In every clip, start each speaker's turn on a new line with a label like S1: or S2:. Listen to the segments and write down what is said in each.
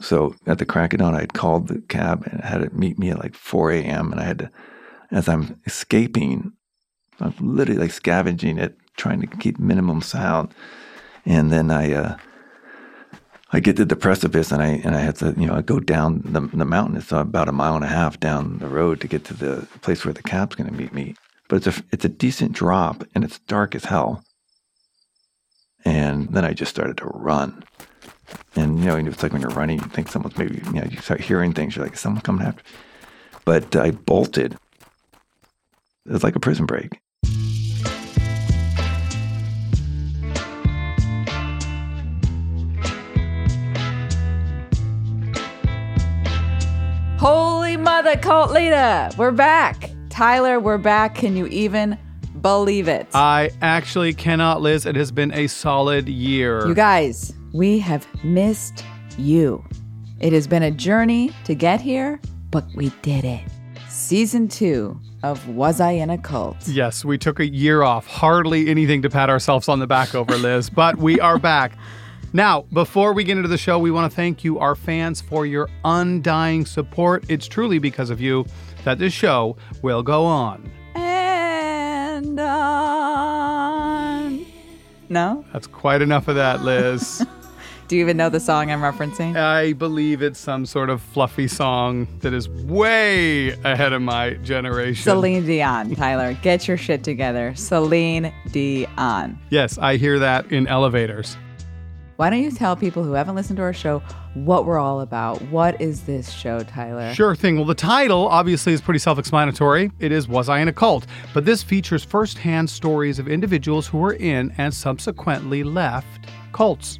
S1: So at the crack of dawn, I had called the cab and had it meet me at like 4 a.m. And I had to, as I'm escaping, I'm literally like scavenging it, trying to keep minimum sound. And then I, uh, I get to the precipice and I and I had to you know I go down the the mountain. It's about a mile and a half down the road to get to the place where the cab's going to meet me. But it's a it's a decent drop and it's dark as hell. And then I just started to run. And you know, it's like when you're running, you think someone's maybe you know you start hearing things. You're like, is someone coming after? But I bolted. It was like a prison break.
S2: Holy mother cult leader, we're back. Tyler, we're back. Can you even believe it?
S3: I actually cannot, Liz. It has been a solid year.
S2: You guys, we have missed you. It has been a journey to get here, but we did it. Season two of Was I in a Cult?
S3: Yes, we took a year off. Hardly anything to pat ourselves on the back over, Liz, but we are back. Now, before we get into the show, we want to thank you, our fans, for your undying support. It's truly because of you that this show will go on.
S2: And on. No?
S3: That's quite enough of that, Liz.
S2: Do you even know the song I'm referencing?
S3: I believe it's some sort of fluffy song that is way ahead of my generation.
S2: Celine Dion, Tyler. Get your shit together. Celine Dion.
S3: Yes, I hear that in elevators.
S2: Why don't you tell people who haven't listened to our show what we're all about? What is this show, Tyler?
S3: Sure thing. Well, the title obviously is pretty self explanatory. It is Was I in a Cult? But this features firsthand stories of individuals who were in and subsequently left cults.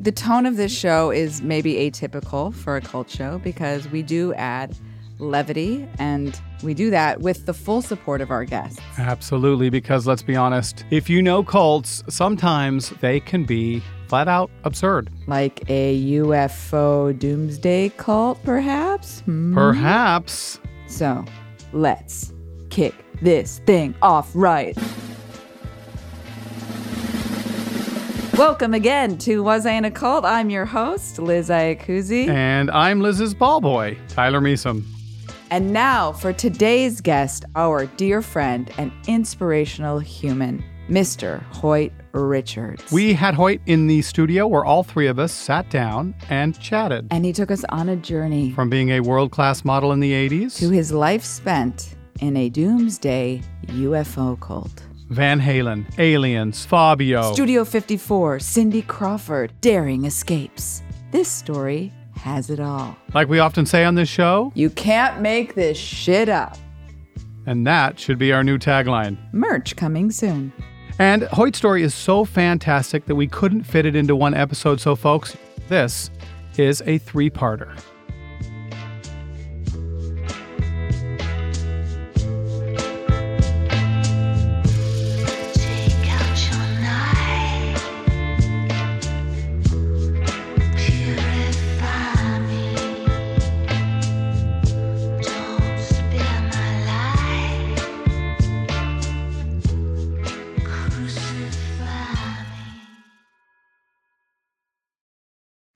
S2: The tone of this show is maybe atypical for a cult show because we do add levity and we do that with the full support of our guests.
S3: Absolutely, because let's be honest, if you know cults, sometimes they can be flat out absurd.
S2: Like a UFO doomsday cult, perhaps? Hmm?
S3: Perhaps.
S2: So let's kick this thing off right. Welcome again to Was I in a Cult? I'm your host, Liz Iacuzzi.
S3: And I'm Liz's ball boy, Tyler Measom.
S2: And now for today's guest, our dear friend and inspirational human, Mr. Hoyt Richards.
S3: We had Hoyt in the studio where all three of us sat down and chatted.
S2: and he took us on a journey
S3: From being a world class model in the 80s,
S2: to his life spent in a doomsday UFO cult.
S3: Van Halen, Aliens, Fabio.
S2: Studio 54, Cindy Crawford, Daring Escapes. This story has it all.
S3: like we often say on this show,
S2: You can't make this shit up.
S3: and that should be our new tagline.
S2: Merch coming soon.
S3: And Hoyt's story is so fantastic that we couldn't fit it into one episode. So, folks, this is a three parter.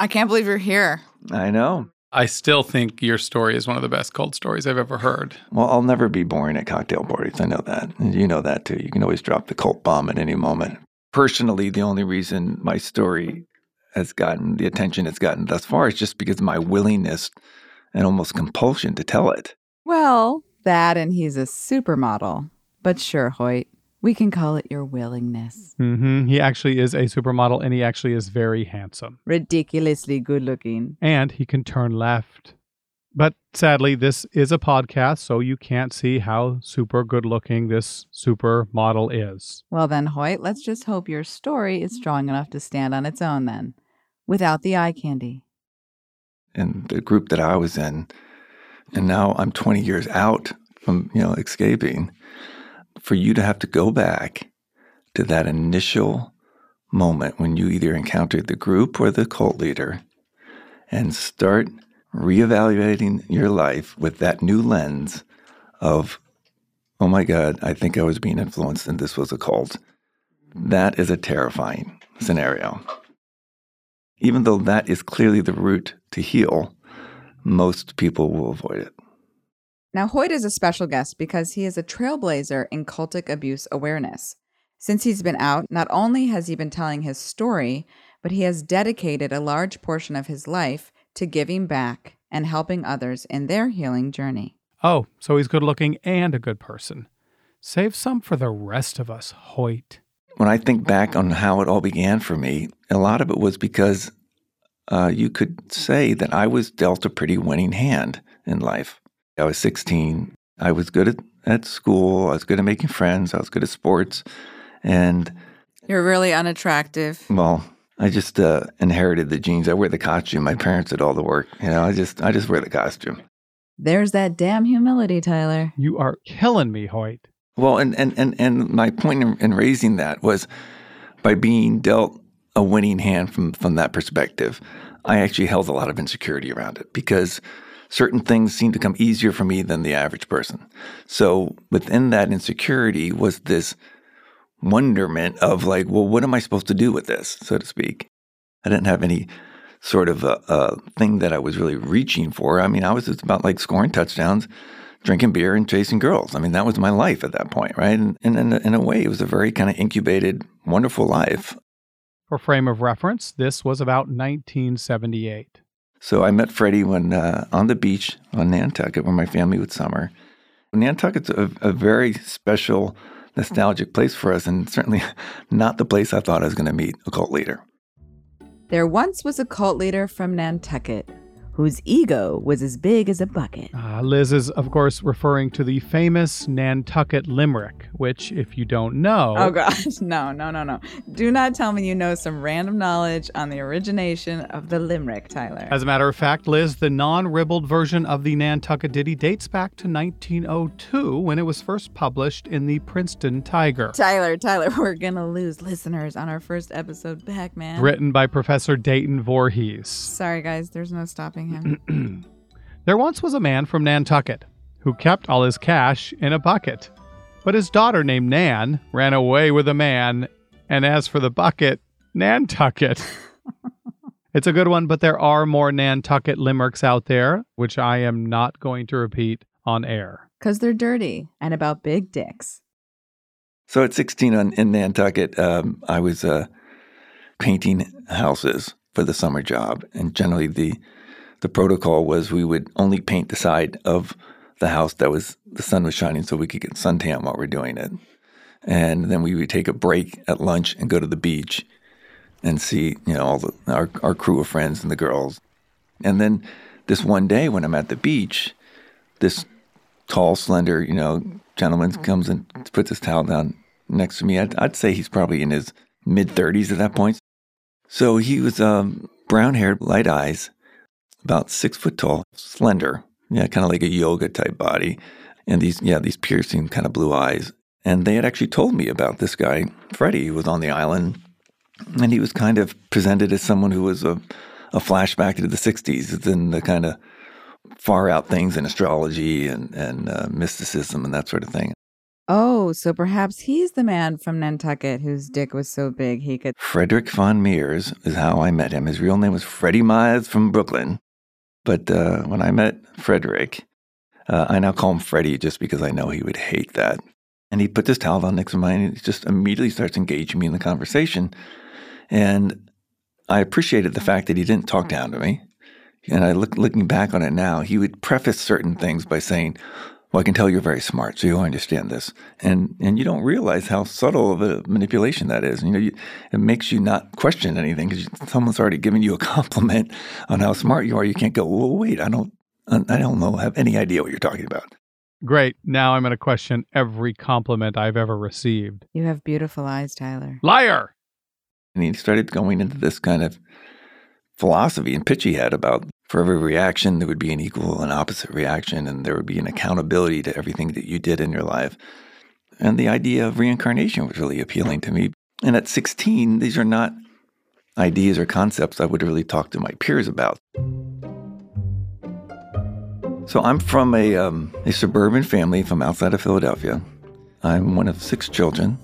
S2: I can't believe you're here.
S1: I know.
S3: I still think your story is one of the best cult stories I've ever heard.
S1: Well, I'll never be boring at cocktail parties. I know that. You know that too. You can always drop the cult bomb at any moment. Personally, the only reason my story has gotten the attention it's gotten thus far is just because of my willingness and almost compulsion to tell it.
S2: Well, that and he's a supermodel. But sure, Hoyt, we can call it your willingness.
S3: Mm-hmm. He actually is a supermodel and he actually is very handsome.
S2: Ridiculously good looking.
S3: And he can turn left But sadly, this is a podcast, so you can't see how super good looking this super model is.
S2: Well, then, Hoyt, let's just hope your story is strong enough to stand on its own then, without the eye candy.
S1: in the group that I was in, and now I'm 20 years out from you know escaping. For you to have to go back to that initial moment when you either encountered the group or the cult leader, and start reevaluating your life with that new lens of, oh my God, I think I was being influenced and this was a cult. That is a terrifying scenario even though that is clearly the route to heal, most people will avoid it.
S2: Now, Hoyt is a special guest because he is a trailblazer in cultic abuse awareness. Since he's been out, not only has he been telling his story, but he has dedicated a large portion of his life to giving back and helping others in their healing journey.
S3: Oh, so he's good looking and a good person. Save some for the rest of us, Hoyt.
S1: When I think back on how it all began for me, a lot of it was because uh, you could say that I was dealt a pretty winning hand in life. I was 16. I was good at, at school. I was good at making friends. I was good at sports. And
S2: You're really unattractive.
S1: well, I just uh, inherited the genes. I wear the costume. My parents did all the work. You know, I just I just wear the costume.
S2: There's that damn humility, Tyler.
S3: You are killing me, Hoyt.
S1: Well, and and and, and my point in, in raising that was by being dealt a winning hand from from that perspective, I actually held a lot of insecurity around it because certain things seemed to come easier for me than the average person. So within that insecurity was this wonderment of like, well, what am I supposed to do with this, so to speak? I didn't have any sort of a, a thing that I was really reaching for. I mean, I was just about like scoring touchdowns, drinking beer, and chasing girls. I mean, that was my life at that point, right? And, and in, a, in a way, it was a very kind of incubated, wonderful life.
S3: For frame of reference, this was about 1978.
S1: So I met Freddie when uh, on the beach on Nantucket, where my family would summer. Nantucket's a, a very special, nostalgic place for us, and certainly not the place I thought I was going to meet a cult leader.
S2: There once was a cult leader from Nantucket whose ego was as big as a bucket.
S3: Uh, Liz is, of course, referring to the famous Nantucket Limerick, which, if you don't know,
S2: Oh gosh, no, no, no, no. Do not tell me you know some random knowledge on the origination of the limerick, Tyler.
S3: As a matter of fact, Liz, the non ribbled version of the Nantucket Ditty dates back to 1902 when it was first published in the Princeton Tiger.
S2: Tyler, Tyler, we're gonna lose listeners on our first episode back, man.
S3: Written by Professor Dayton Voorhees.
S2: Sorry, guys, there's no stopping him.
S3: There once was a man from Nantucket who kept all his cash in a bucket. But his daughter, named Nan, ran away with a man, and as for the bucket, Nantucket. it's a good one, but there are more Nantucket limericks out there, which I am not going to repeat on air.
S2: Because they're dirty and about big dicks.
S1: So at 16 on, in Nantucket, um, I was uh, painting houses for the summer job, and generally the the protocol was we would only paint the side of the house that was the sun was shining, so we could get suntan while we're doing it. And then we would take a break at lunch and go to the beach and see, you know, all the, our our crew of friends and the girls. And then this one day when I'm at the beach, this tall, slender, you know, gentleman comes and puts his towel down next to me. I'd, I'd say he's probably in his mid 30s at that point. So he was um, brown haired, light eyes, about six foot tall, slender, yeah, kind of like a yoga type body, and these, yeah, these piercing kind of blue eyes. And they had actually told me about this guy, Freddie, who was on the island, and he was kind of presented as someone who was a, a flashback to the 60s and the kind of far out things in astrology and, and uh, mysticism and that sort of thing.
S2: Oh, so perhaps he's the man from Nantucket whose dick was so big he could.
S1: Frederick von Mierers is how I met him. His real name was Freddie Myers from Brooklyn. But uh, when I met Frederick, uh, I now call him Freddie just because I know he would hate that. And he put this towel down next to mine and he just immediately starts engaging me in the conversation. And I appreciated the fact that he didn't talk down to me. And I look looking back on it now, he would preface certain things by saying, well, I can tell you're very smart, so you'll understand this. And and you don't realize how subtle of a manipulation that is. You know, you, it makes you not question anything because someone's already given you a compliment on how smart you are. You can't go, well, wait, I don't, I don't know, have any idea what you're talking about.
S3: Great. Now I'm going to question every compliment I've ever received.
S2: You have beautiful eyes, Tyler.
S3: Liar!
S1: And he started going into this kind of philosophy and pitch he had about for every reaction, there would be an equal and opposite reaction, and there would be an accountability to everything that you did in your life. And the idea of reincarnation was really appealing to me. And at 16, these are not ideas or concepts I would really talk to my peers about. So I'm from a, um, a suburban family from outside of Philadelphia. I'm one of six children.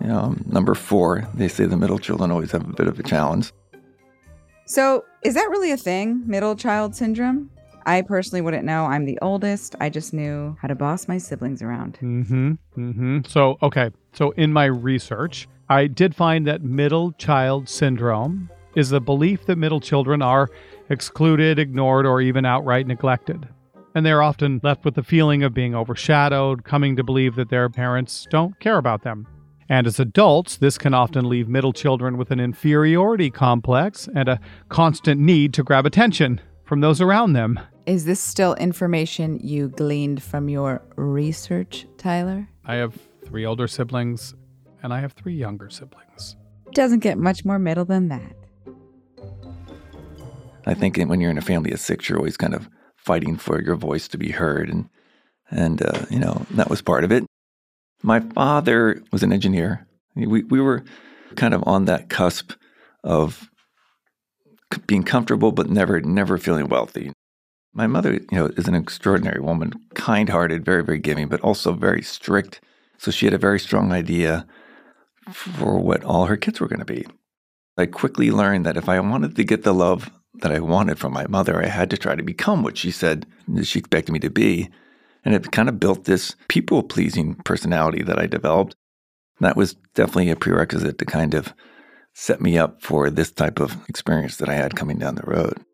S1: You know, number four. They say the middle children always have a bit of a challenge.
S2: So, is that really a thing, middle child syndrome? I personally wouldn't know. I'm the oldest. I just knew how to boss my siblings around.
S3: Mm-hmm. Mm-hmm. So, okay. So, in my research, I did find that middle child syndrome is the belief that middle children are excluded, ignored, or even outright neglected. And they're often left with the feeling of being overshadowed, coming to believe that their parents don't care about them. And as adults, this can often leave middle children with an inferiority complex and a constant need to grab attention from those around them.
S2: Is this still information you gleaned from your research, Tyler?
S3: I have three older siblings, and I have three younger siblings.
S2: Doesn't get much more middle than that.
S1: I think when you're in a family of six, you're always kind of fighting for your voice to be heard, and and uh, you know that was part of it. My father was an engineer. We we were kind of on that cusp of being comfortable, but never never feeling wealthy. My mother, you know, is an extraordinary woman, kind-hearted, very very giving, but also very strict. So she had a very strong idea for what all her kids were going to be. I quickly learned that if I wanted to get the love that I wanted from my mother, I had to try to become what she said she expected me to be. And it kind of built this people pleasing personality that I developed. That was definitely a prerequisite to kind of set me up for this type of experience that I had coming down the road.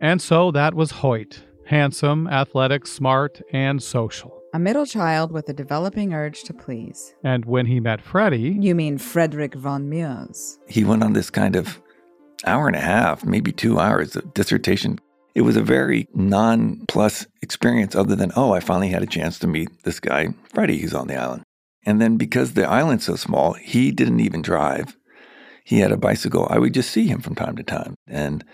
S3: And so that was Hoyt handsome, athletic, smart, and social.
S2: A middle child with a developing urge to please.
S3: And when he met Freddie,
S2: You mean Frederick von Mierers?
S1: He went on this kind of hour and a half, maybe two hours of dissertation. It was a very non plus experience, other than, oh, I finally had a chance to meet this guy, Freddie, who's on the island. And then because the island's so small, he didn't even drive. He had a bicycle. I would just see him from time to time. And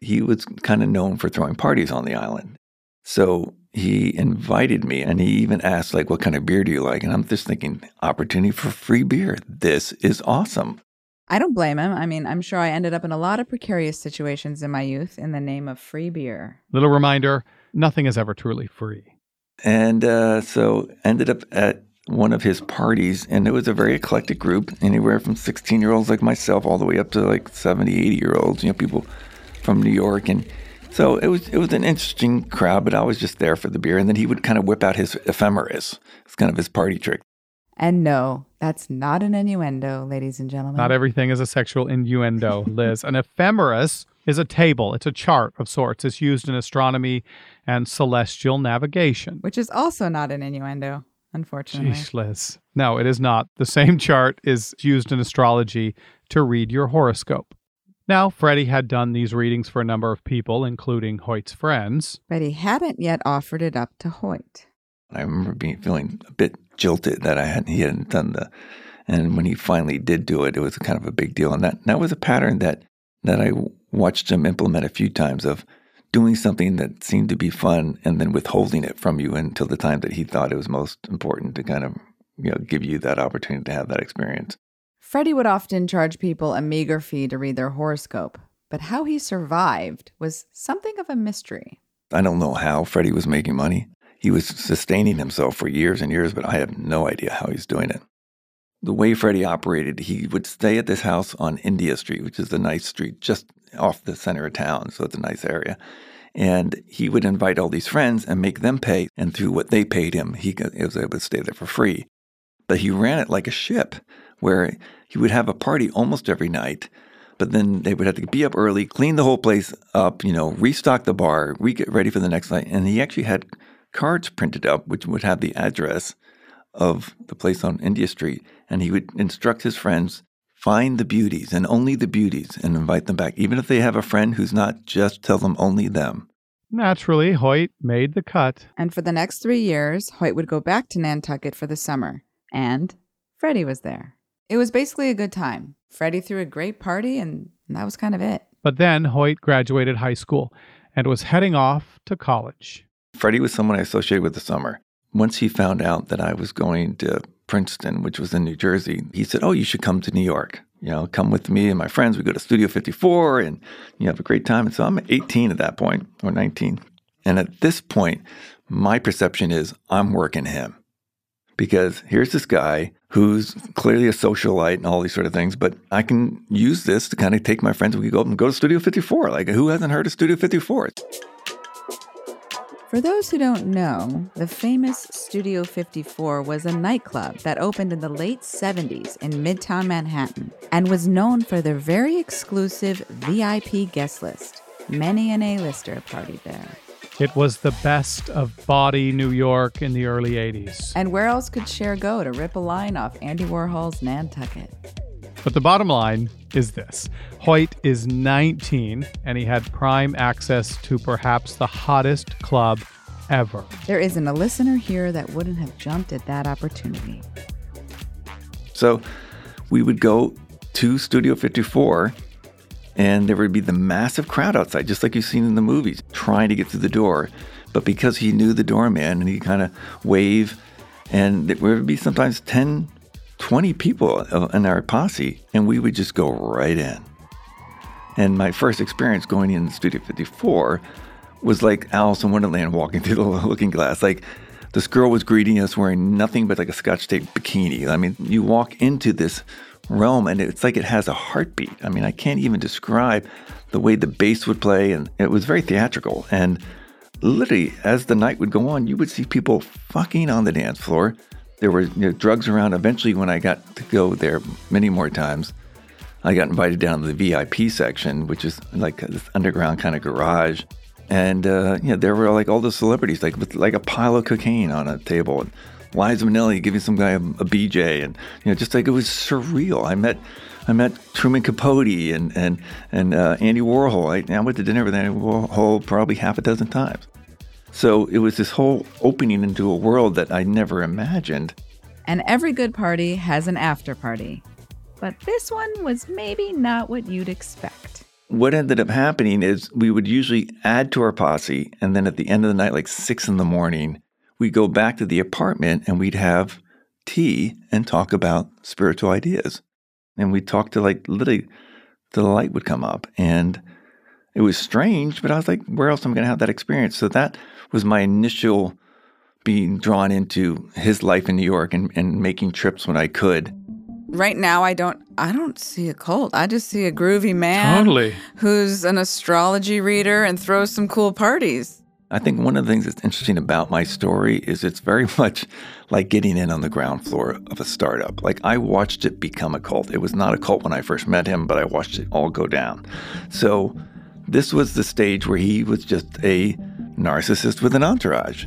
S1: he was kind of known for throwing parties on the island. So he invited me and he even asked, like, what kind of beer do you like? And I'm just thinking, opportunity for free beer. This is awesome.
S2: I don't blame him. I mean, I'm sure I ended up in a lot of precarious situations in my youth in the name of free beer.
S3: little reminder nothing is ever truly free.
S1: And uh, so ended up at one of his parties, and it was a very eclectic group, anywhere from 16 year olds like myself all the way up to like 70, 80 year olds, you know, people from New York. And so it was it was an interesting crowd, but I was just there for the beer. And then he would kind of whip out his ephemeris. It's kind of his party trick.
S2: And no, that's not an innuendo, ladies and gentlemen.
S3: Not everything is a sexual innuendo, Liz. An ephemeris is a table, it's a chart of sorts. It's used in astronomy and celestial navigation.
S2: Which is also not an innuendo, unfortunately.
S3: Sheesh, Liz. No, it is not. The same chart is used in astrology to read your horoscope. Now, Freddie had done these readings for a number of people, including Hoyt's friends.
S2: But he hadn't yet offered it up to Hoyt.
S1: I remember being feeling a bit jilted that I hadn't he hadn't done the and when he finally did do it, it was kind of a big deal. And that that was a pattern that that I watched him implement a few times of doing something that seemed to be fun and then withholding it from you until the time that he thought it was most important to kind of you know give you that opportunity to have that experience.
S2: Freddie would often charge people a meager fee to read their horoscope, but how he survived was something of a mystery.
S1: I don't know how Freddie was making money. He was sustaining himself for years and years, but I have no idea how he's doing it. The way Freddie operated, he would stay at this house on India Street, which is a nice street just off the center of town, so it's a nice area. And he would invite all these friends and make them pay, and through what they paid him, he was able to stay there for free. But he ran it like a ship, where he would have a party almost every night, but then they would have to be up early, clean the whole place up, you know, restock the bar, re get ready for the next night. And he actually had cards printed up, which would have the address of the place on India Street. And he would instruct his friends find the beauties and only the beauties and invite them back. Even if they have a friend who's not, just tell them only them.
S3: Naturally, Hoyt made the cut.
S2: And for the next three years, Hoyt would go back to Nantucket for the summer. And Freddie was there. It was basically a good time. Freddie threw a great party, and that was kind of it.
S3: But then Hoyt graduated high school and was heading off to college.
S1: Freddie was someone I associated with the summer. Once he found out that I was going to Princeton, which was in New Jersey, he said, Oh, you should come to New York. You know, come with me and my friends. We go to Studio 54 and you have a great time. And so I'm 18 at that point, or 19. And at this point, my perception is I'm working him because here's this guy who's clearly a socialite and all these sort of things, but I can use this to kind of take my friends. We go up and go to Studio 54. Like, who hasn't heard of Studio 54?
S2: For those who don't know, the famous Studio 54 was a nightclub that opened in the late 70s in Midtown Manhattan and was known for their very exclusive VIP guest list. Many an A-lister partied there.
S3: It was the best of body New York in the early 80s.
S2: And where else could Cher go to rip a line off Andy Warhol's Nantucket?
S3: But the bottom line is this Hoyt is 19 and he had prime access to perhaps the hottest club ever.
S2: There isn't a listener here that wouldn't have jumped at that opportunity.
S1: So we would go to Studio 54 and there would be the massive crowd outside, just like you've seen in the movies, trying to get through the door. But because he knew the doorman and he kind of wave, and there would be sometimes 10, 20 people in our posse, and we would just go right in. And my first experience going in Studio 54 was like Alice in Wonderland walking through the looking glass. Like this girl was greeting us wearing nothing but like a scotch tape bikini. I mean, you walk into this realm and it's like it has a heartbeat. I mean, I can't even describe the way the bass would play and it was very theatrical. And literally, as the night would go on, you would see people fucking on the dance floor. There were you know, drugs around. Eventually, when I got to go there many more times, I got invited down to the VIP section, which is like this underground kind of garage. And uh, yeah, there were like all the celebrities, like with like a pile of cocaine on a table, and Liza Minnelli giving some guy a, a BJ, and you know, just like it was surreal. I met, I met Truman Capote and and and uh, Andy Warhol. I, I went to dinner with Andy Warhol probably half a dozen times. So it was this whole opening into a world that I never imagined.
S2: And every good party has an after party. But this one was maybe not what you'd expect.
S1: What ended up happening is we would usually add to our posse, and then at the end of the night, like six in the morning, we'd go back to the apartment and we'd have tea and talk about spiritual ideas. And we'd talk to like literally the light would come up. And it was strange, but I was like, where else am I going to have that experience? So that was my initial being drawn into his life in New York and, and making trips when I could.
S2: Right now I don't I don't see a cult. I just see a groovy man
S3: Totally.
S2: who's an astrology reader and throws some cool parties.
S1: I think one of the things that's interesting about my story is it's very much like getting in on the ground floor of a startup. Like I watched it become a cult. It was not a cult when I first met him, but I watched it all go down. So this was the stage where he was just a narcissist with an entourage.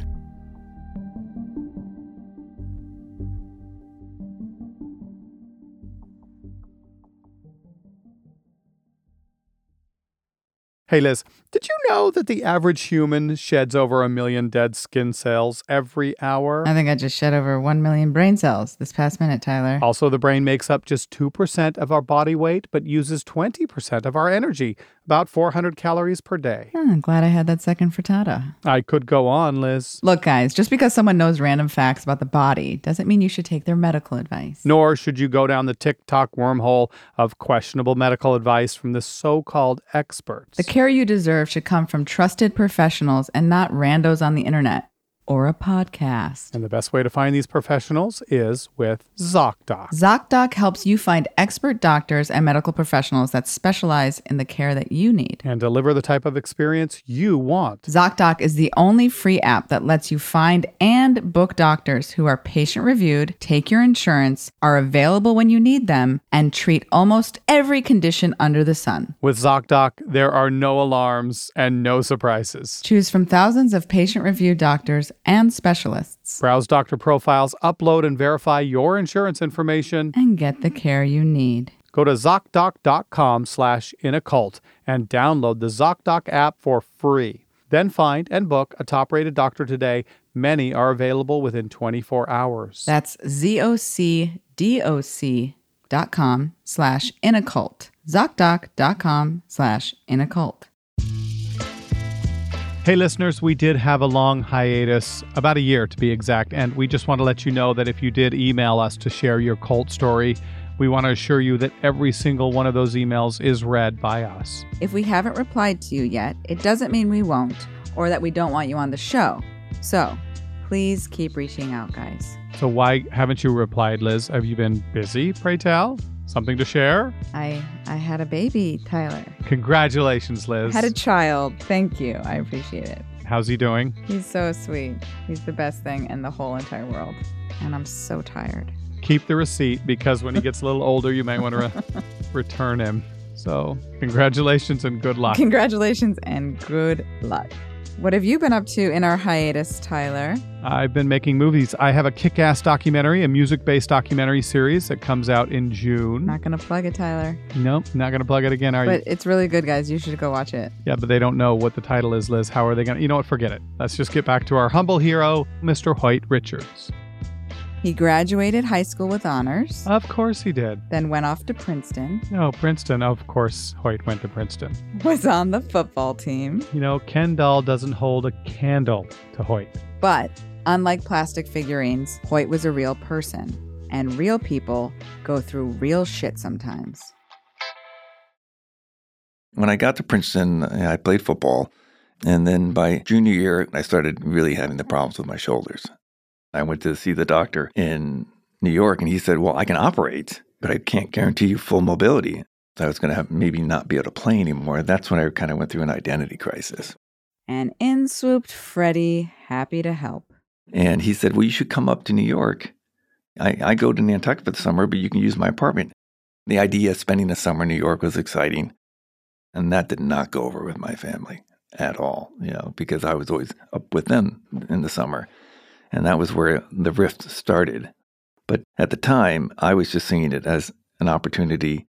S3: Hey, Liz, did you know that the average human sheds over a million dead skin cells every hour?
S2: I think I just shed over 1 million brain cells this past minute, Tyler.
S3: Also, the brain makes up just 2% of our body weight, but uses 20% of our energy, about 400 calories per day.
S2: Hmm, glad I had that second frittata.
S3: I could go on, Liz.
S2: Look, guys, just because someone knows random facts about the body doesn't mean you should take their medical advice.
S3: Nor should you go down the TikTok wormhole of questionable medical advice from the so called experts.
S2: The care you deserve should come from trusted professionals and not randos on the internet or a podcast.
S3: and the best way to find these professionals is with ZocDoc.
S2: ZocDoc helps you find expert doctors and medical professionals that specialize in the care that you need.
S3: and deliver the type of experience you want.
S2: ZocDoc is the only free app that lets you find and book doctors who are patient reviewed, take your insurance, are available when you need them, and treat almost every condition under the sun.
S3: With ZocDoc, there are no alarms and no surprises.
S2: Choose from thousands of patient reviewed doctors and specialists
S3: Browse doctor profiles, upload and verify your insurance information.
S2: and get the care you need.
S3: Go to ZocDoc.com slash in a cult and download the ZocDoc app for free. Then find and book a top rated doctor today. Many are available within 24 hours.
S2: That's zocdoc dot com slash inaccult. ZocDoc.com slash inaccult.
S3: Hey, listeners, we did have a long hiatus, about a year to be exact, and we just want to let you know that if you did email us to share your cult story, we want to assure you that every single one of those emails is read by us.
S2: If we haven't replied to you yet, it doesn't mean we won't or that we don't want you on the show. So please keep reaching out, guys.
S3: So, why haven't you replied, Liz? Have you been busy, pray tell? Something to share?
S2: I I had a baby, Tyler.
S3: Congratulations, Liz.
S2: Had a child. Thank you. I appreciate it.
S3: How's he doing?
S2: He's so sweet. He's the best thing in the whole entire world. And I'm so tired.
S3: Keep the receipt because when he gets a little older, you might want to re- return him. So, congratulations and good luck.
S2: Congratulations and good luck. What have you been up to in our hiatus, Tyler?
S3: I've been making movies. I have a kick ass documentary, a music based documentary series that comes out in June.
S2: Not gonna plug it, Tyler.
S3: Nope, not going to plug it again, are
S2: But
S3: you?
S2: But it's really good, guys. You should go watch it.
S3: Yeah, but they don't know what the title is, Liz. How are they going to? You know what? Forget it. Let's just get back to our humble hero, Mr. Hoyt Richards.
S2: He graduated high school with honors,
S3: Of course he did.
S2: then went off to Princeton,
S3: No, Princeton. Of course, Hoyt went to Princeton.
S2: was on the football team.
S3: You know, Ken Doll doesn't hold a candle to Hoyt.
S2: But unlike plastic figurines, Hoyt was a real person. And real people go through real shit sometimes.
S1: When I got to Princeton, I played football. And then by junior year, I started really having the problems with my shoulders. I went to see the doctor in New York, and he said, Well, I can operate, but I can't guarantee you full mobility. I was going to have maybe not be able to play anymore. That's when I kind of went through an identity crisis.
S2: And in swooped Freddie, happy to help.
S1: And he said, Well, you should come up to New York. I, I go to Nantucket for the summer, but you can use my apartment. The idea of spending the summer in New York was exciting. And that did not go over with my family at all, you know, because I was always up with them in the summer. And that was where the rift started. But at the time, I was just seeing it as an opportunity.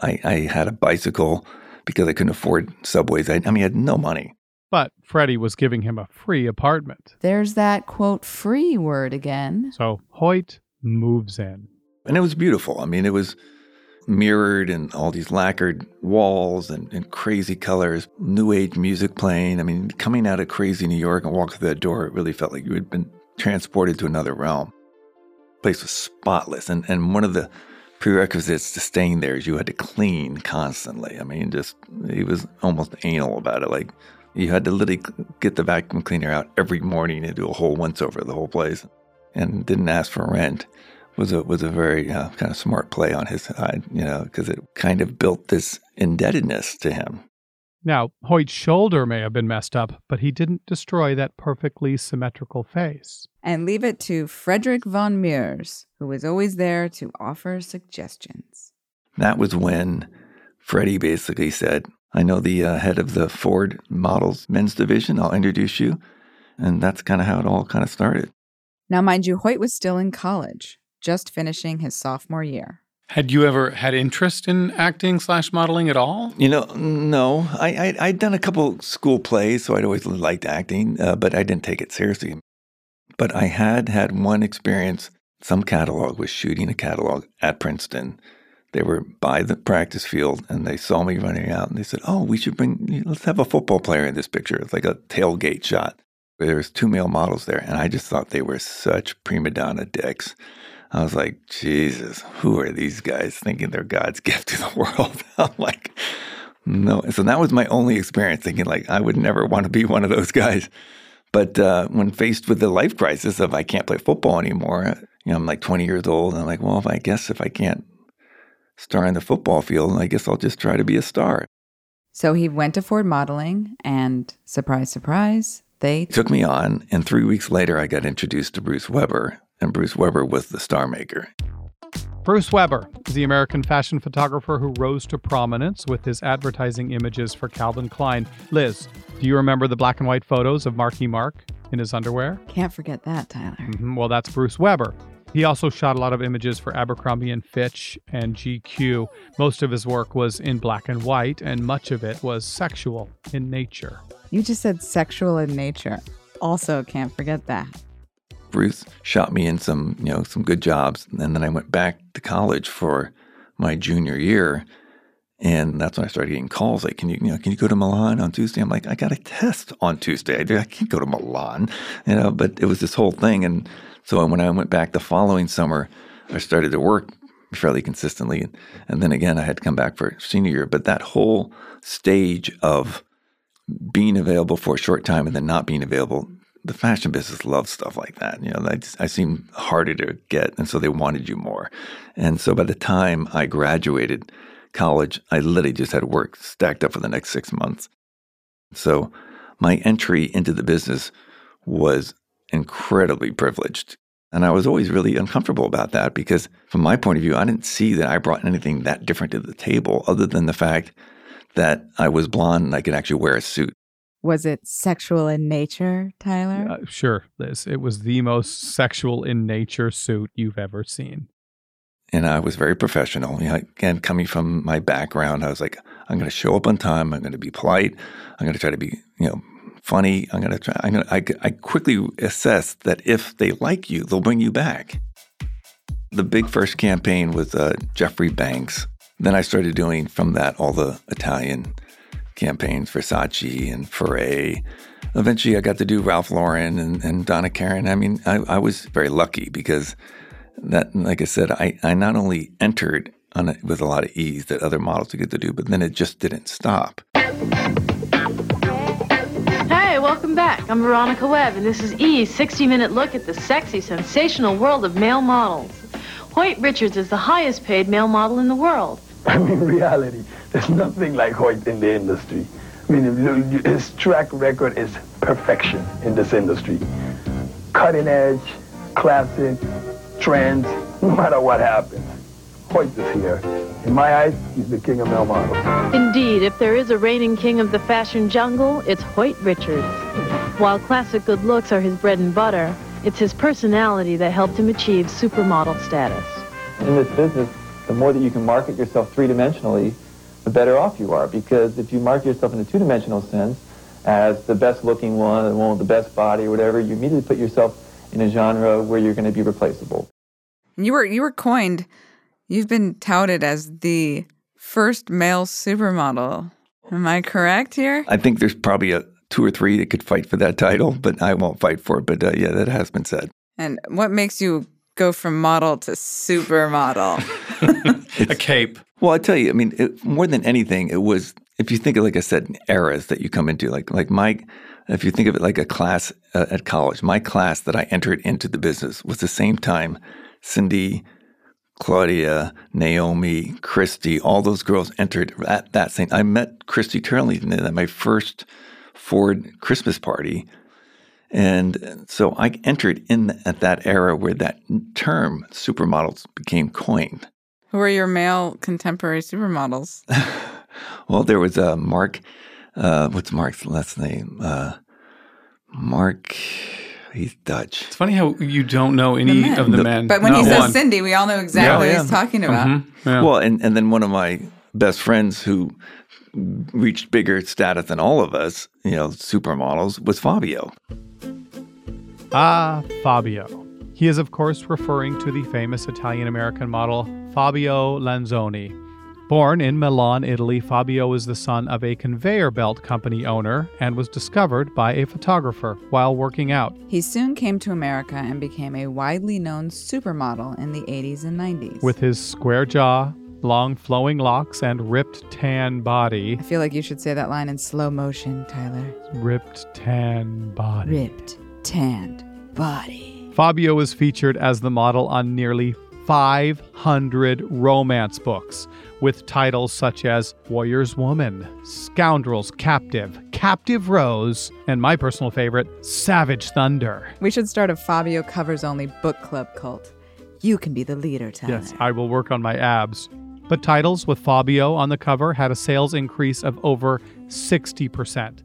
S1: I, I had a bicycle because I couldn't afford subways. I, I mean, I had no money.
S3: But Freddie was giving him a free apartment.
S2: There's that quote free word again.
S3: So Hoyt moves in.
S1: And it was beautiful. I mean, it was mirrored and all these lacquered walls and, and crazy colors, new age music playing. I mean, coming out of crazy New York and walking through that door, it really felt like you had been transported to another realm. place was spotless. And, and one of the prerequisites to staying there is you had to clean constantly. I mean, just, he was almost anal about it. Like, you had to literally get the vacuum cleaner out every morning and do a whole once over the whole place and didn't ask for rent was a was a very uh, kind of smart play on his side, you know, because it kind of built this indebtedness to him.
S3: Now, Hoyt's shoulder may have been messed up, but he didn't destroy that perfectly symmetrical face.
S2: And leave it to Frederick von Mierers, who was always there to offer suggestions.
S1: That was when Freddie basically said, "I know the uh, head of the Ford Models Men's Division. I'll introduce you," and that's kind of how it all kind of started.
S2: Now, mind you, Hoyt was still in college, just finishing his sophomore year.
S4: Had you ever had interest in acting slash modeling at all?
S1: You know, no, I, I I'd done a couple school plays, so I'd always liked acting, uh, but I didn't take it seriously. But I had had one experience. Some catalog was shooting a catalog at Princeton. They were by the practice field, and they saw me running out, and they said, "Oh, we should bring. Let's have a football player in this picture. It's like a tailgate shot." There was two male models there, and I just thought they were such prima donna dicks. I was like, Jesus, who are these guys thinking they're God's gift to the world? I'm like, no. So that was my only experience thinking like I would never want to be one of those guys. But uh, when faced with the life crisis of I can't play football anymore, you know, I'm like 20 years old, and I'm like, well, if I guess if I can't star in the football field, I guess I'll just try to be a star.
S2: So he went to Ford Modeling, and surprise, surprise, they
S1: Took me on, and three weeks later, I got introduced to Bruce Weber, and Bruce Weber was the star maker.
S3: Bruce Weber is the American fashion photographer who rose to prominence with his advertising images for Calvin Klein. Liz, do you remember the black and white photos of Marky Mark in his underwear?
S2: can't forget that, Tyler.
S3: Mhm, Well, that's Bruce Weber. He also shot a lot of images for Abercrombie and Fitch and GQ. Most of his work was in black and white, and much of it was sexual in nature.
S2: You just said sexual in nature. Also, can't forget that.
S1: Ruth shot me in some, you know, some good jobs, and then I went back to college for my junior year, and that's when I started getting calls like, "Can you, you know, can you go to Milan on Tuesday?" I'm like, "I got a test on Tuesday. I, I can't go to Milan," you know. But it was this whole thing, and so when I went back the following summer, I started to work fairly consistently, and, and then again I had to come back for senior year. But that whole stage of being available for a short time and then not being available the fashion business loves stuff like that. You know, I, just, I seem harder to get, and so they wanted you more. And so by the time I graduated college, I literally just had work stacked up for the next six months. So my entry into the business was incredibly privileged. And I was always really uncomfortable about that because, from my point of view, I didn't see that I brought anything that different to the table other than the fact that I was blonde and I could actually wear a suit.
S2: Was it sexual in nature, Tyler?
S3: Uh, sure, Liz. It was the most sexual in nature suit you've ever seen.
S1: And I was very professional. You know, again, coming from my background, I was like, I'm going to show up on time. I'm going to be polite. I'm going to try to be, you know, funny. I'm going to try. I'm going to. I, I quickly assessed that if they like you, they'll bring you back. The big first campaign was uh, Jeffrey Banks. Then I started doing from that all the Italian campaigns, for Versace and Ferré. Eventually, I got to do Ralph Lauren and, and Donna Karan. I mean, I, I was very lucky because that, like I said, I, I not only entered on it with a lot of ease that other models would get to do, but then it just didn't stop.
S5: Hey, welcome back. I'm Veronica Webb, and this is E's 60 minute look at the sexy, sensational world of male models. Hoyt Richards is the highest paid male model in the world.
S6: I mean, reality, there's nothing like Hoyt in the industry. I mean, his track record is perfection in this industry. Cutting edge, classic, trends, no matter what happens. Hoyt is here. In my eyes, he's the king of male models.
S5: Indeed, if there is a reigning king of the fashion jungle, it's Hoyt Richards. While classic good looks are his bread and butter, it's his personality that helped him achieve supermodel status.
S7: in this business, the more that you can market yourself three-dimensionally, the better off you are. Because if you mark yourself in a two-dimensional sense as the best-looking one, the one with the best body or whatever, you immediately put yourself in a genre where you're going to be replaceable.
S2: You were you were coined. You've been touted as the first male supermodel. Am I correct here?
S1: I think there's probably a two or three that could fight for that title, but I won't fight for it. But uh, yeah, that has been said.
S2: And what makes you go from model to supermodel?
S4: A cape.
S1: Well, I tell you, I mean, it, more than anything, it was if you think of like I said, eras that you come into, like like my, if you think of it like a class uh, at college, my class that I entered into the business was the same time Cindy, Claudia, Naomi, Christy, all those girls entered at that same. I met Christy Turlington at my first Ford Christmas party. And so I entered in at that era where that term supermodels became coined.
S2: Who are your male contemporary supermodels?
S1: Well, there was uh, Mark. Uh, what's Mark's last name? Uh, Mark. He's Dutch.
S4: It's funny how you don't know any
S2: men.
S4: of the,
S1: The-
S4: men.
S2: But when he says
S4: one.
S2: Cindy, we all know exactly
S1: Yeah,
S2: what he's talking about.
S4: Mhm, yeah.
S1: Well, and, and then one of my best friends who reached bigger status than all of us, you know, supermodels, was Fabio.
S3: Ah, Fabio. He is, of course, referring to the famous Italian American model Fabio Lanzoni. Born in Milan, Italy, Fabio is the son of a conveyor belt company owner and was discovered by a photographer while working out.
S2: He soon came to America and became a widely known supermodel in the 80s and 90s.
S3: With his square jaw, long flowing locks, and ripped tan body,
S2: I feel like you should say that line in slow motion, Tyler.
S3: ripped tan body.
S2: Ripped, tanned body.
S3: Fabio is featured as the model on nearly 500 romance books with titles such as Warrior's Woman, Scoundrel's Captive, Captive Rose, and my personal favorite, Savage Thunder.
S2: We should start a Fabio covers only book club cult. You can be the leader, Tyler.
S3: Yes, I will work on my abs. But titles with Fabio on the cover had a sales increase of over 60%.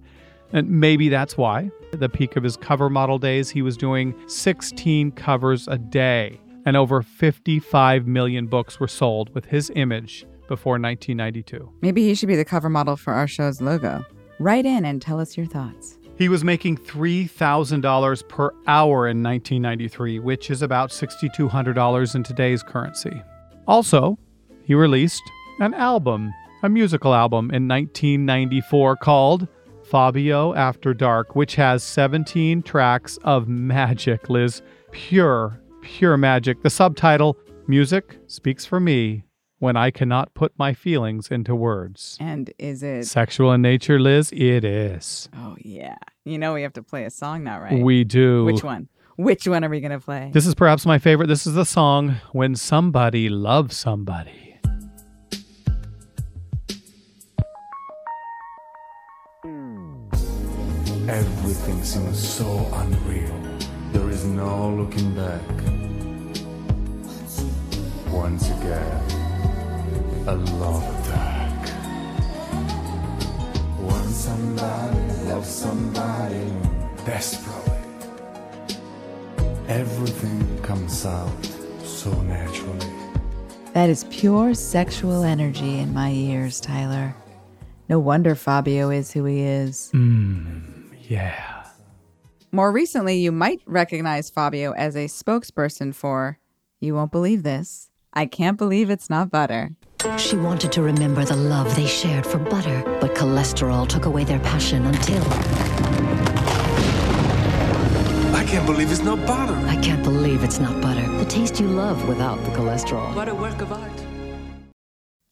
S3: And maybe that's why. At the peak of his cover model days, he was doing 16 covers a day. And over 55 million books were sold with his image before 1992.
S2: Maybe he should be the cover model for our show's logo. Write in and tell us your thoughts.
S3: He was making $3,000 per hour in 1993, which is about $6,200 in today's currency. Also, he released an album, a musical album in 1994 called Fabio After Dark, which has 17 tracks of magic, Liz. Pure, pure magic. The subtitle Music Speaks for Me When I Cannot Put My Feelings into Words.
S2: And is it?
S3: Sexual in nature, Liz? It is.
S2: Oh, yeah. You know we have to play a song now, right?
S3: We do.
S2: Which one? Which one are we going to play?
S3: This is perhaps my favorite. This is the song When Somebody Loves Somebody.
S8: Everything seems so unreal. There is no looking back. Once again, a love attack. When somebody loves somebody desperately, everything comes out so naturally.
S2: That is pure sexual energy in my ears, Tyler. No wonder Fabio is who he is.
S3: Mmm, yeah.
S2: More recently, you might recognize Fabio as a spokesperson for, you won't believe this, I can't believe it's not butter.
S9: She wanted to remember the love they shared for butter, but cholesterol took away their passion until.
S8: I can't believe it's not butter.
S9: I can't believe it's not butter. The taste you love without the cholesterol.
S10: What a work of art.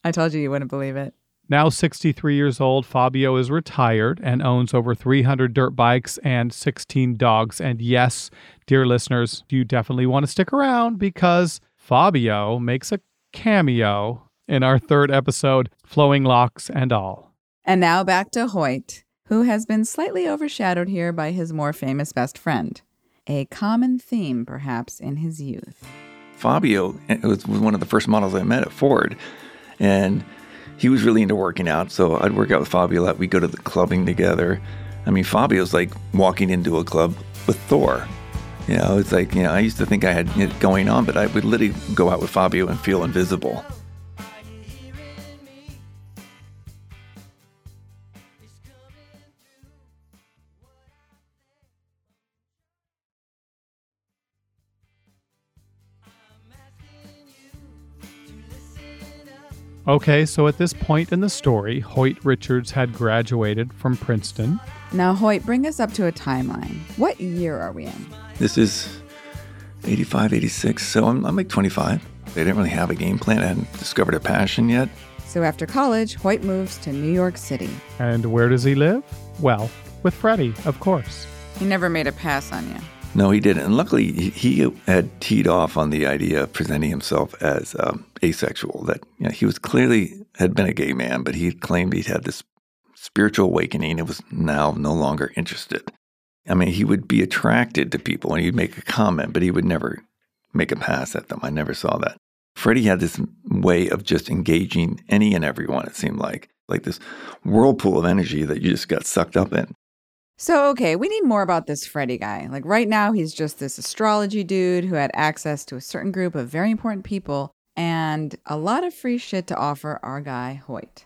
S2: I told you you wouldn't believe it.
S3: Now 63 years old, Fabio is retired and owns over 300 dirt bikes and 16 dogs. And yes, dear listeners, you definitely want to stick around because Fabio makes a cameo in our third episode, Flowing Locks and All.
S2: And now back to Hoyt, who has been slightly overshadowed here by his more famous best friend. A common theme, perhaps, in his youth.
S1: Fabio was was one of the first models I met at Ford, and he was really into working out. So I'd work out with Fabio a lot. We'd go to the clubbing together. I mean, Fabio's like walking into a club with Thor. You know, it's like, you know, I used to think I had it going on, but I would literally go out with Fabio and feel invisible.
S3: Okay, so at this point in the story, Hoyt Richards had graduated from Princeton.
S2: Now, Hoyt, bring us up to a timeline. What year are we in?
S1: This is 85, 86, so I'm, I'm like 25. They didn't really have a game plan. I hadn't discovered a passion yet.
S2: So after college, Hoyt moves to New York City.
S3: And where does he live? Well, with Freddie, of course.
S2: He never made a pass on you.
S1: No, he didn't. And luckily, he, had teed off on the idea of presenting himself as um, asexual. That you know, he was clearly had been a gay man, but he claimed he'd had this spiritual awakening and was now no longer interested. I mean, he would be attracted to people and he'd make a comment, but he would never make a pass at them. I never saw that. Freddie had this way of just engaging any and everyone, it seemed like, like this whirlpool of energy that you just got sucked up in.
S2: So, okay, we need more about this Freddie guy. Like right now, he's just this astrology dude who had access to a certain group of very important people and a lot of free shit to offer our guy, Hoyt.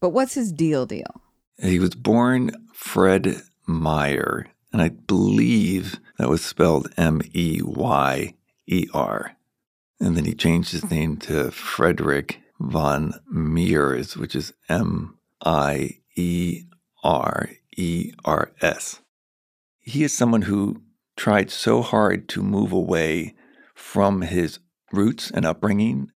S2: But what's his deal deal?
S1: He was born Fred Meyer, and I believe that was spelled M E Y E R. And then he changed his name to Frederick von Mierers, which is M I E R E R S. He is someone who tried so hard to move away from his roots and upbringing.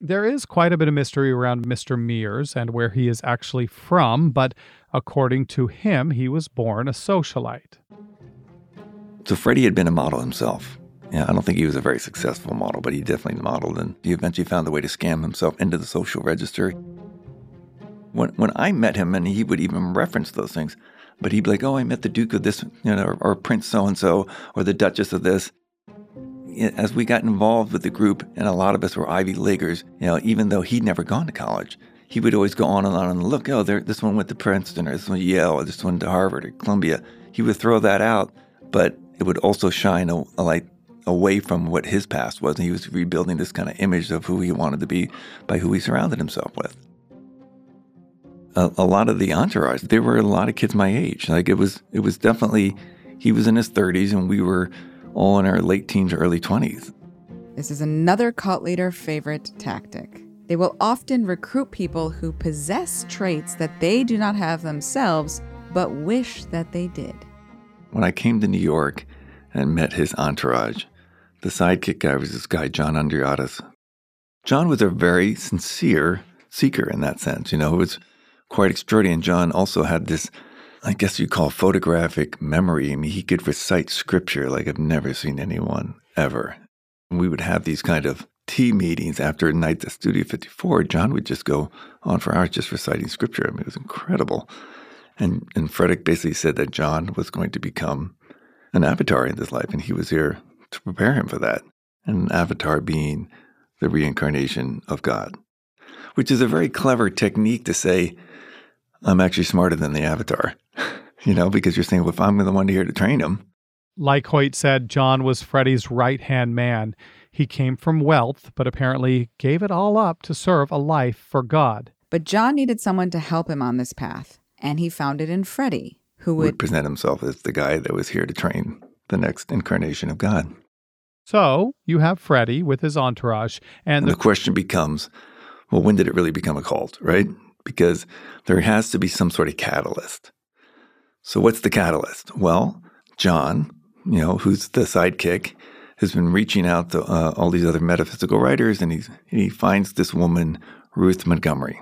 S3: There is quite a bit of mystery around Mr. Mierers and where he is actually from, but according to him, he was born a socialite.
S1: So Freddie had been a model himself. Yeah, I don't think he was a very successful model, but he definitely modeled, and he eventually found a way to scam himself into the social register. When when I met him, and he would even reference those things, but he'd be like, "Oh, I met the Duke of this, you know, or, or Prince so and so, or the Duchess of this." As we got involved with the group, and a lot of us were Ivy Leaguers, you know, even though he'd never gone to college, he would always go on and on and look, oh, there, this one went to Princeton, or this one to Yale, or this one to Harvard or Columbia. He would throw that out, but it would also shine a, a light away from what his past was. And he was rebuilding this kind of image of who he wanted to be by who he surrounded himself with. A, a lot of the entourage, there were a lot of kids my age. Like it was, it was definitely, he was in his 30s and we were all in our late teens, early 20s.
S2: This is another cult leader favorite tactic. They will often recruit people who possess traits that they do not have themselves, but wish that they did.
S1: When I came to New York and met his entourage, the sidekick guy was this guy, John Andriotis. John was a very sincere seeker in that sense. You know, it was quite extraordinary. And John also had this, I guess you'd call photographic memory. I mean, he could recite scripture like I've never seen anyone ever. And we would have these kind of tea meetings after nights at Studio 54. John would just go on for hours just reciting scripture. I mean, it was incredible. And, and Frederick basically said that John was going to become an avatar in this life, and he was here to prepare him for that. An avatar being the reincarnation of God, which is a very clever technique to say, I'm actually smarter than the avatar, you know, because you're saying, well, if I'm the one here to train him,
S3: Like Hoyt said, John was Freddie's right hand man. He came from wealth, but apparently gave it all up to serve a life for God.
S2: But John needed someone to help him on this path, and he found it in Freddie, who
S1: would
S2: would
S1: present himself as the guy that was here to train the next incarnation of God.
S3: So you have Freddie with his entourage, and
S1: And the
S3: the
S1: question becomes, well, when did it really become a cult, right? Because there has to be some sort of catalyst. So what's the catalyst? Well, John, you know, who's the sidekick, has been reaching out to uh, all these other metaphysical writers, and he's, he finds this woman, Ruth Montgomery.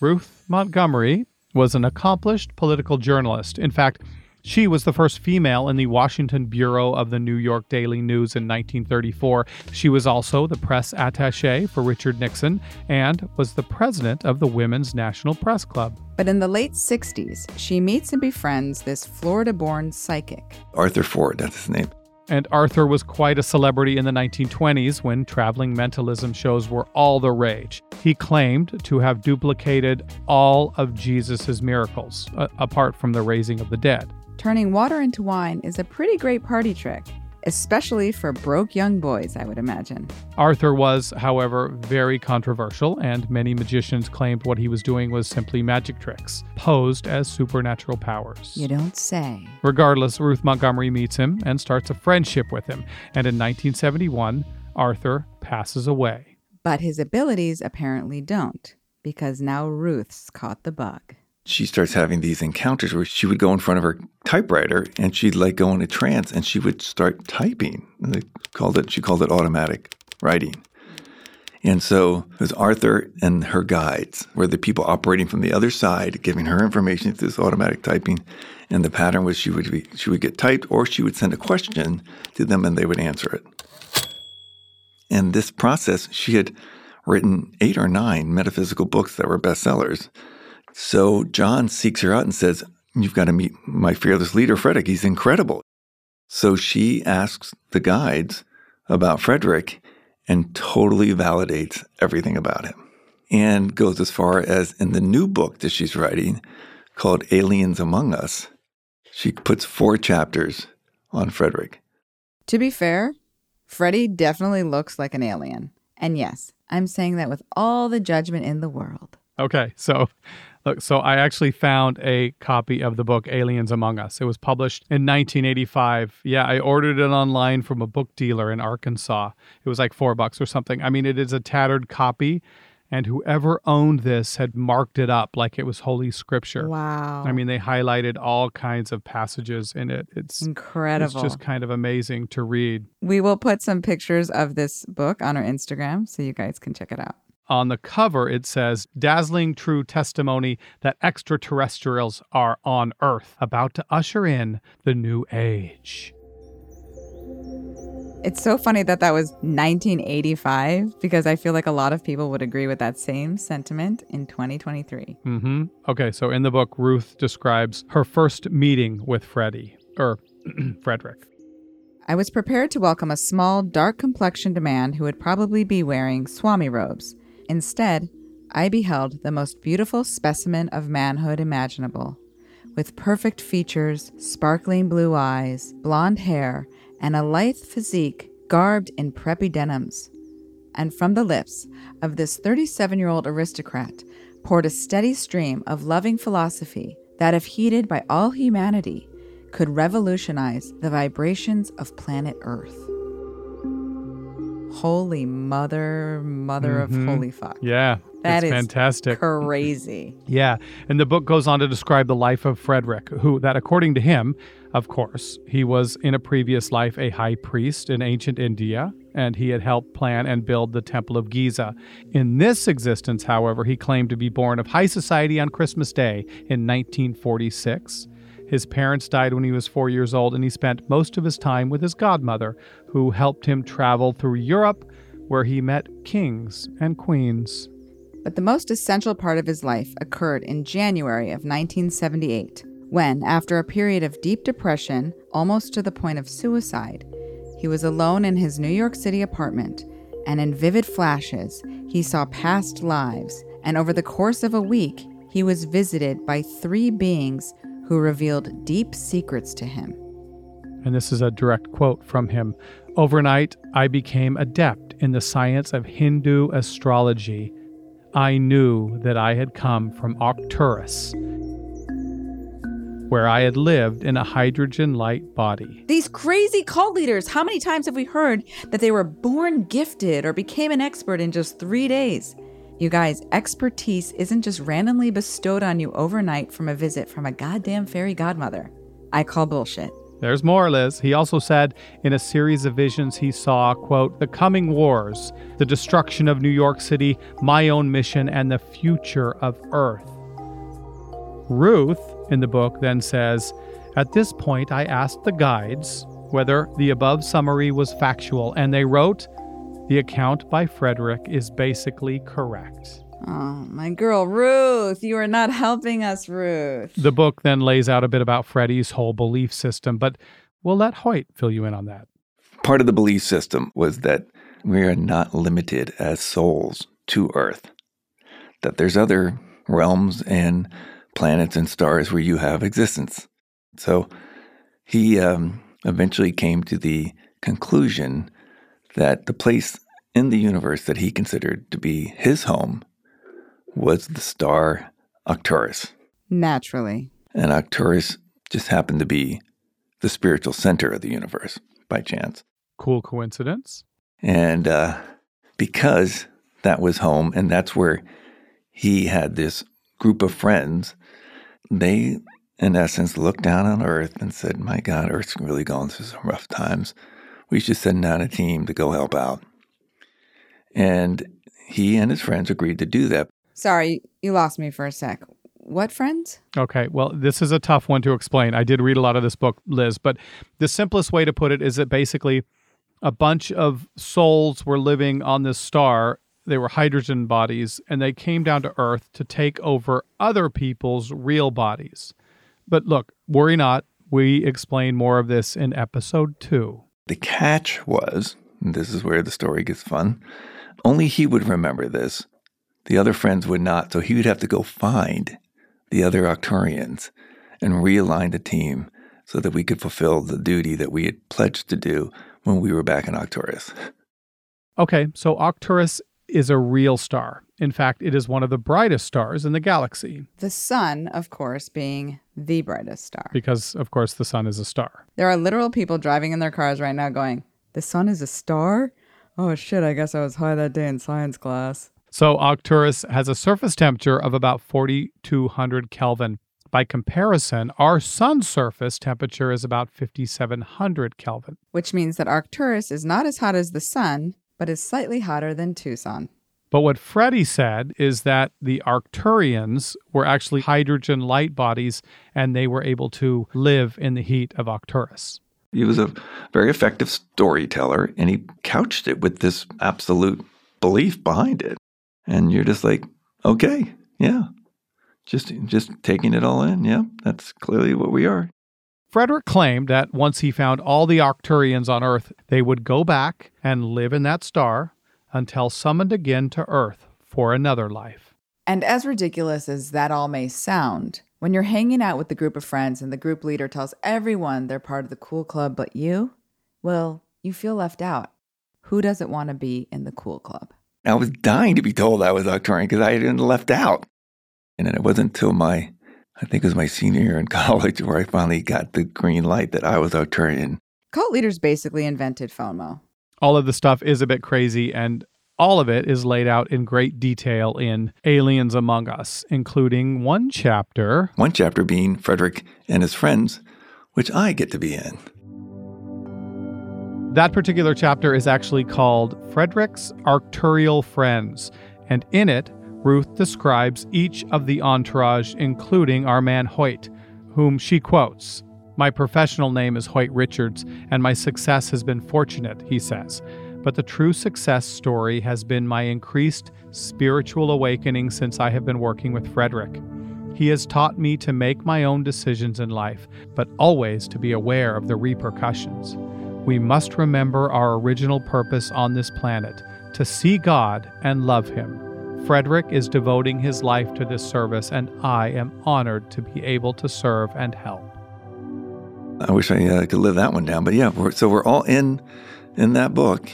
S3: Ruth Montgomery was an accomplished political journalist. In fact, she was the first female in the Washington Bureau of the New York Daily News in 1934. She was also the press attache for Richard Nixon and was the president of the Women's National Press Club.
S2: But in the late 60s, she meets and befriends this Florida born psychic.
S1: Arthur Ford, that's his name.
S3: And Arthur was quite a celebrity in the 1920s when traveling mentalism shows were all the rage. He claimed to have duplicated all of Jesus' miracles, a- apart from the raising of the dead.
S2: Turning water into wine is a pretty great party trick, especially for broke young boys, I would imagine.
S3: Arthur was, however, very controversial, and many magicians claimed what he was doing was simply magic tricks, posed as supernatural powers.
S2: You don't say.
S3: Regardless, Ruth Montgomery meets him and starts a friendship with him, and in 1971, Arthur passes away.
S2: But his abilities apparently don't, because now Ruth's caught the bug.
S1: She starts having these encounters where she would go in front of her typewriter and she'd like go into trance and she would start typing. And they called it she called it automatic writing. And so it was Arthur and her guides were the people operating from the other side, giving her information through this automatic typing. And the pattern was she would be, she would get typed or she would send a question to them and they would answer it. And this process, she had written eight or nine metaphysical books that were bestsellers. So John seeks her out and says, You've got to meet my fearless leader, Frederick. He's incredible. So she asks the guides about Frederick and totally validates everything about him. And goes as far as in the new book that she's writing called Aliens Among Us, she puts four chapters on Frederick.
S2: To be fair, Freddy definitely looks like an alien. And yes, I'm saying that with all the judgment in the world.
S3: Okay, so look, so I actually found a copy of the book Aliens Among Us. It was published in 1985. Yeah, I ordered it online from a book dealer in Arkansas. It was like four bucks or something. I mean, it is a tattered copy, and whoever owned this had marked it up like it was Holy Scripture.
S2: Wow.
S3: I mean, they highlighted all kinds of passages in it. It's
S2: Incredible.
S3: It's just kind of amazing to read.
S2: We will put some pictures of this book on our Instagram so you guys can check it out.
S3: On the cover, it says, dazzling true testimony that extraterrestrials are on Earth, about to usher in the new age.
S2: It's so funny that that was 1985 because I feel like a lot of people would agree with that same sentiment in 2023.
S3: Mm-hmm. Okay, so in the book, Ruth describes her first meeting with Freddie, or Frederick.
S2: I was prepared to welcome a small, dark complexioned man who would probably be wearing swami robes. Instead, I beheld the most beautiful specimen of manhood imaginable. with perfect features, sparkling blue eyes, blonde hair, and a lithe physique garbed in preppy denims. And from the lips of this 37 year old aristocrat poured a steady stream of loving philosophy that, if heeded by all humanity, could revolutionize the vibrations of planet Earth. Holy mother, mother of
S3: Mhm.
S2: holy fuck.
S3: Yeah,
S2: That
S3: it's
S2: is
S3: fantastic.
S2: Crazy.
S3: Yeah, and the book goes on to describe the life of Frederick, who, that according to him, of course, he was in a previous life a high priest in ancient India, and he had helped plan and build the Temple of Giza. In this existence, however, he claimed to be born of high society on Christmas Day in 1946. His parents died when he was four years old, and he spent most of his time with his godmother, who helped him travel through Europe, where he met kings and queens.
S2: But the most essential part of his life occurred in January of 1978, when, after a period of deep depression, almost to the point of suicide, he was alone in his New York City apartment, and in vivid flashes, he saw past lives, and over the course of a week, he was visited by three beings who revealed deep secrets to him.
S3: And this is a direct quote from him. Overnight, I became adept in the science of Hindu astrology. I knew that I had come from Arcturus, where I had lived in a hydrogen light body.
S2: These crazy cult leaders, how many times have we heard that they were born gifted or became an expert in just three days? You guys, expertise isn't just randomly bestowed on you overnight from a visit from a goddamn fairy godmother. I call bullshit.
S3: There's more, Liz. He also said in a series of visions he saw, quote, the coming wars, the destruction of New York City, my own mission, and the future of Earth. Ruth, in the book, then says, At this point, I asked the guides whether the above summary was factual, and they wrote, The account by Frederick is basically correct.
S2: Oh, my girl, Ruth, you are not helping us, Ruth.
S3: The book then lays out a bit about Freddie's whole belief system, but we'll let Hoyt fill you in on that.
S1: Part of the belief system was that we are not limited as souls to Earth, that there's other realms and planets and stars where you have existence. So he um, eventually came to the conclusion that the place in the universe that he considered to be his home was the star Arcturus.
S2: Naturally.
S1: And Arcturus just happened to be the spiritual center of the universe by chance.
S3: Cool coincidence.
S1: And uh, because that was home and that's where he had this group of friends, they, in essence, looked down on Earth and said, My God, Earth's really going through some rough times. We should send down a team to go help out. And he and his friends agreed to do that.
S2: Sorry, you lost me for a sec. What friends?
S3: Okay, well, this is a tough one to explain. I did read a lot of this book, Liz, but the simplest way to put it is that basically a bunch of souls were living on this star. They were hydrogen bodies, and they came down to Earth to take over other people's real bodies. But look, worry not. We explain more of this in episode two.
S1: The catch was, and this is where the story gets fun, only he would remember this. The other friends would not, so he would have to go find the other Arcturians and realign the team so that we could fulfill the duty that we had pledged to do when we were back in Arcturus.
S3: Okay, so Arcturus is a real star. In fact, it is one of the brightest stars in the galaxy
S2: The sun, of course, being the brightest star.
S3: because, of course, the sun is a star.
S2: There are literal people driving in their cars right now going, The sun is a star? Oh shit, I guess I was high that day in science class.
S3: So Arcturus has a surface temperature of about 4200 Kelvin. By comparison, our sun's surface temperature is about 5700 Kelvin.
S2: Which means that Arcturus is not as hot as the sun, but is slightly hotter than Tucson.
S3: But what Freddie said is that the Arcturians were actually hydrogen light bodies and they were able to live in the heat of Arcturus.
S1: He was a very effective storyteller and he couched it with this absolute belief behind it. And you're just like, okay, yeah. Just just taking it all in. Yeah, that's clearly what we are.
S3: Frederick claimed that once he found all the Arcturians on Earth, they would go back and live in that star until summoned again to Earth for another life.
S2: And as ridiculous as that all may sound, When you're hanging out with the group of friends and the group leader tells everyone they're part of the cool club but you, well, you feel left out. Who doesn't want to be in the cool club?
S1: I was dying to be told I was Arcturian because I had been left out. And then it wasn't until my, I think it was my senior year in college where I finally got the green light that I was Arcturian.
S2: Cult leaders basically invented FOMO.
S3: All of the stuff is a bit crazy, and all of it is laid out in great detail in Aliens Among Us, including one chapter.
S1: One chapter being Frederick and his friends, which I get to be in.
S3: That particular chapter is actually called Frederick's Arcturial Friends, and in it, Ruth describes each of the entourage, including our man Hoyt, whom she quotes. My professional name is Hoyt Richards, and my success has been fortunate, he says. But the true success story has been my increased spiritual awakening since I have been working with Frederick. He has taught me to make my own decisions in life, but always to be aware of the repercussions. We must remember our original purpose on this planet to see God and love Him. Frederick is devoting his life to this service, and I am honored to be able to serve and help.
S1: I wish I uh, could live that one down, but yeah. We're, so we're all in in that book.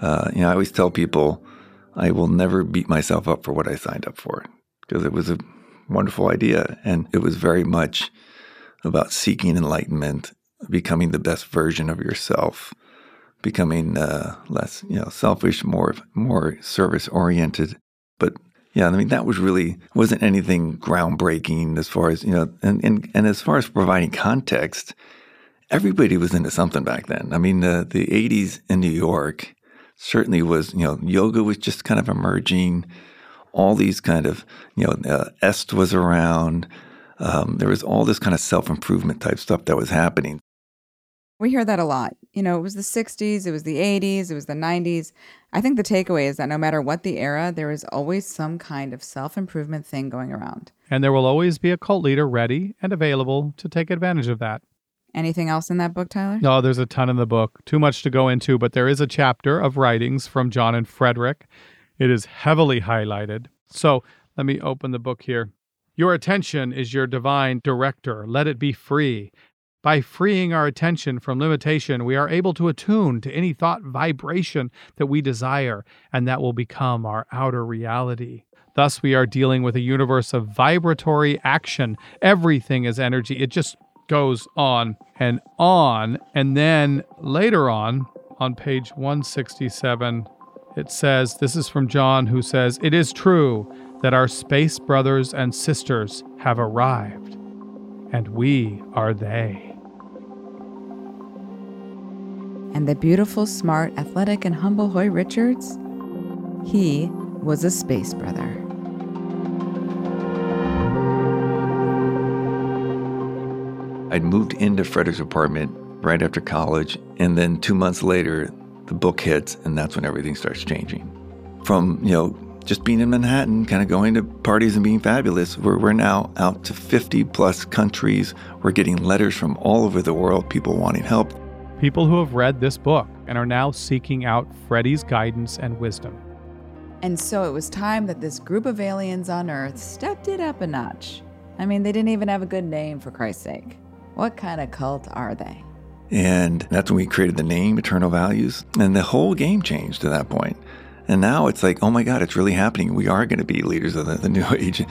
S1: Uh, you know, I always tell people I will never beat myself up for what I signed up for because it was a wonderful idea, and it was very much about seeking enlightenment, becoming the best version of yourself, becoming uh, less, you know, selfish, more more service oriented. But yeah, I mean that was really wasn't anything groundbreaking as far as you know, and and, and as far as providing context, everybody was into something back then. I mean, the the '80s in New York certainly was, you know, yoga was just kind of emerging. All these kind of, you know, uh, Est was around. Um, there was all this kind of self improvement type stuff that was happening.
S2: We hear that a lot. You know, it was the 60s, it was the 80s, it was the 90s. I think the takeaway is that no matter what the era, there is always some kind of self improvement thing going around.
S3: And there will always be a cult leader ready and available to take advantage of that.
S2: Anything else in that book, Tyler?
S3: No, there's a ton in the book. Too much to go into, but there is a chapter of writings from John and Frederick. It is heavily highlighted. So let me open the book here. Your attention is your divine director. Let it be free. By freeing our attention from limitation, we are able to attune to any thought vibration that we desire, and that will become our outer reality. Thus, we are dealing with a universe of vibratory action. Everything is energy. It just goes on and on. And then later on, on page 167, it says this is from John, who says, It is true that our space brothers and sisters have arrived, and we are they.
S2: And the beautiful, smart, athletic, and humble Hoyt Richards? He was a space brother.
S1: I'd moved into Frederick's apartment right after college, and then two months later, the book hits, and that's when everything starts changing. From, you know, just being in Manhattan, kind of going to parties and being fabulous, we're, we're now out to 50 plus countries. We're getting letters from all over the world, people wanting help.
S3: People who have read this book and are now seeking out Freddie's guidance and wisdom.
S2: And so it was time that this group of aliens on Earth stepped it up a notch. I mean, they didn't even have a good name, for Christ's sake. What kind of cult are they?
S1: And that's when we created the name Eternal Values. And the whole game changed to that point. And now it's like, oh my God, it's really happening. We are going to be leaders of the, the new age.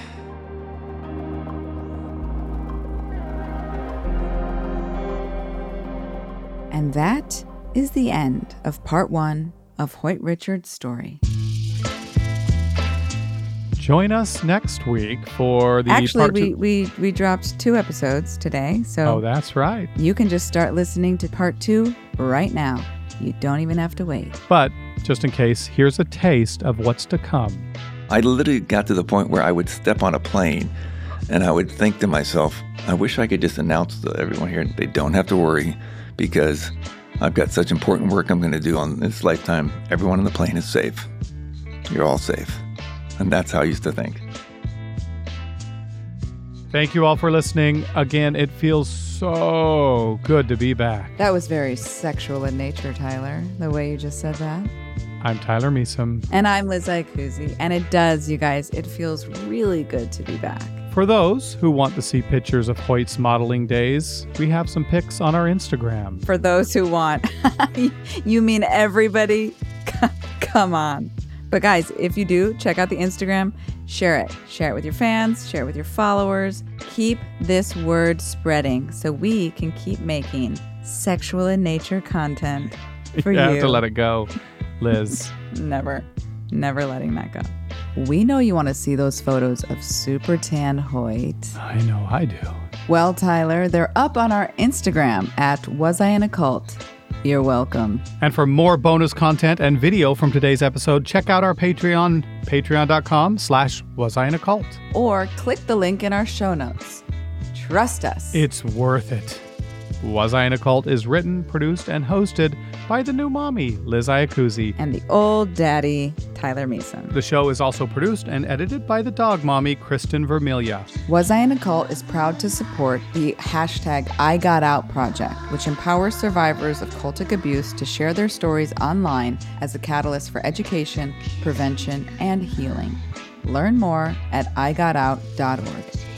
S2: And that is the end of part one of Hoyt Richards' story.
S3: Join us next week for the
S2: Actually,
S3: part
S2: we, we, we dropped two episodes today, so
S3: Oh, that's right.
S2: you can just start listening to part two right now. You don't even have to wait.
S3: But just in case, here's a taste of what's to come.
S1: I literally got to the point where I would step on a plane and I would think to myself, I wish I could just announce to everyone here they don't have to worry because I've got such important work I'm going to do on this lifetime. Everyone on the plane is safe. You're all safe. And that's how I used to think.
S3: Thank you all for listening. Again, it feels so good to be back.
S2: That was very sexual in nature, Tyler, the way you just said that.
S3: I'm Tyler Measom.
S2: And I'm Liz Iacuzzi. And it does, you guys. It feels really good to be back.
S3: For those who want to see pictures of Hoyt's modeling days, we have some pics on our Instagram.
S2: For those who want, you mean everybody? Come on. But guys, if you do, check out the Instagram, share it. Share it with your fans, share it with your followers. Keep this word spreading so we can keep making sexual in nature content for
S3: you
S2: you.
S3: have to let it go, Liz.
S2: Never, never letting that go. We know you want to see those photos of super tan Hoyt.
S3: I know I do.
S2: Well, Tyler, they're up on our Instagram at Was I in a Cult? You're welcome.
S3: And for more bonus content and video from today's episode, check out our Patreon, patreon.com slash was I in a cult.
S2: Or click the link in our show notes. Trust us.
S3: It's worth it. Was I in a Cult is written, produced, and hosted by the new mommy, Liz Iacuzzi.
S2: and the old daddy, Tyler Measom.
S3: The show is also produced and edited by the dog mommy, Kristen Vermilia.
S2: Was I in a Cult is proud to support the hashtag I Got Out project, which empowers survivors of cultic abuse to share their stories online as a catalyst for education, prevention, and healing. Learn more at igotout.org.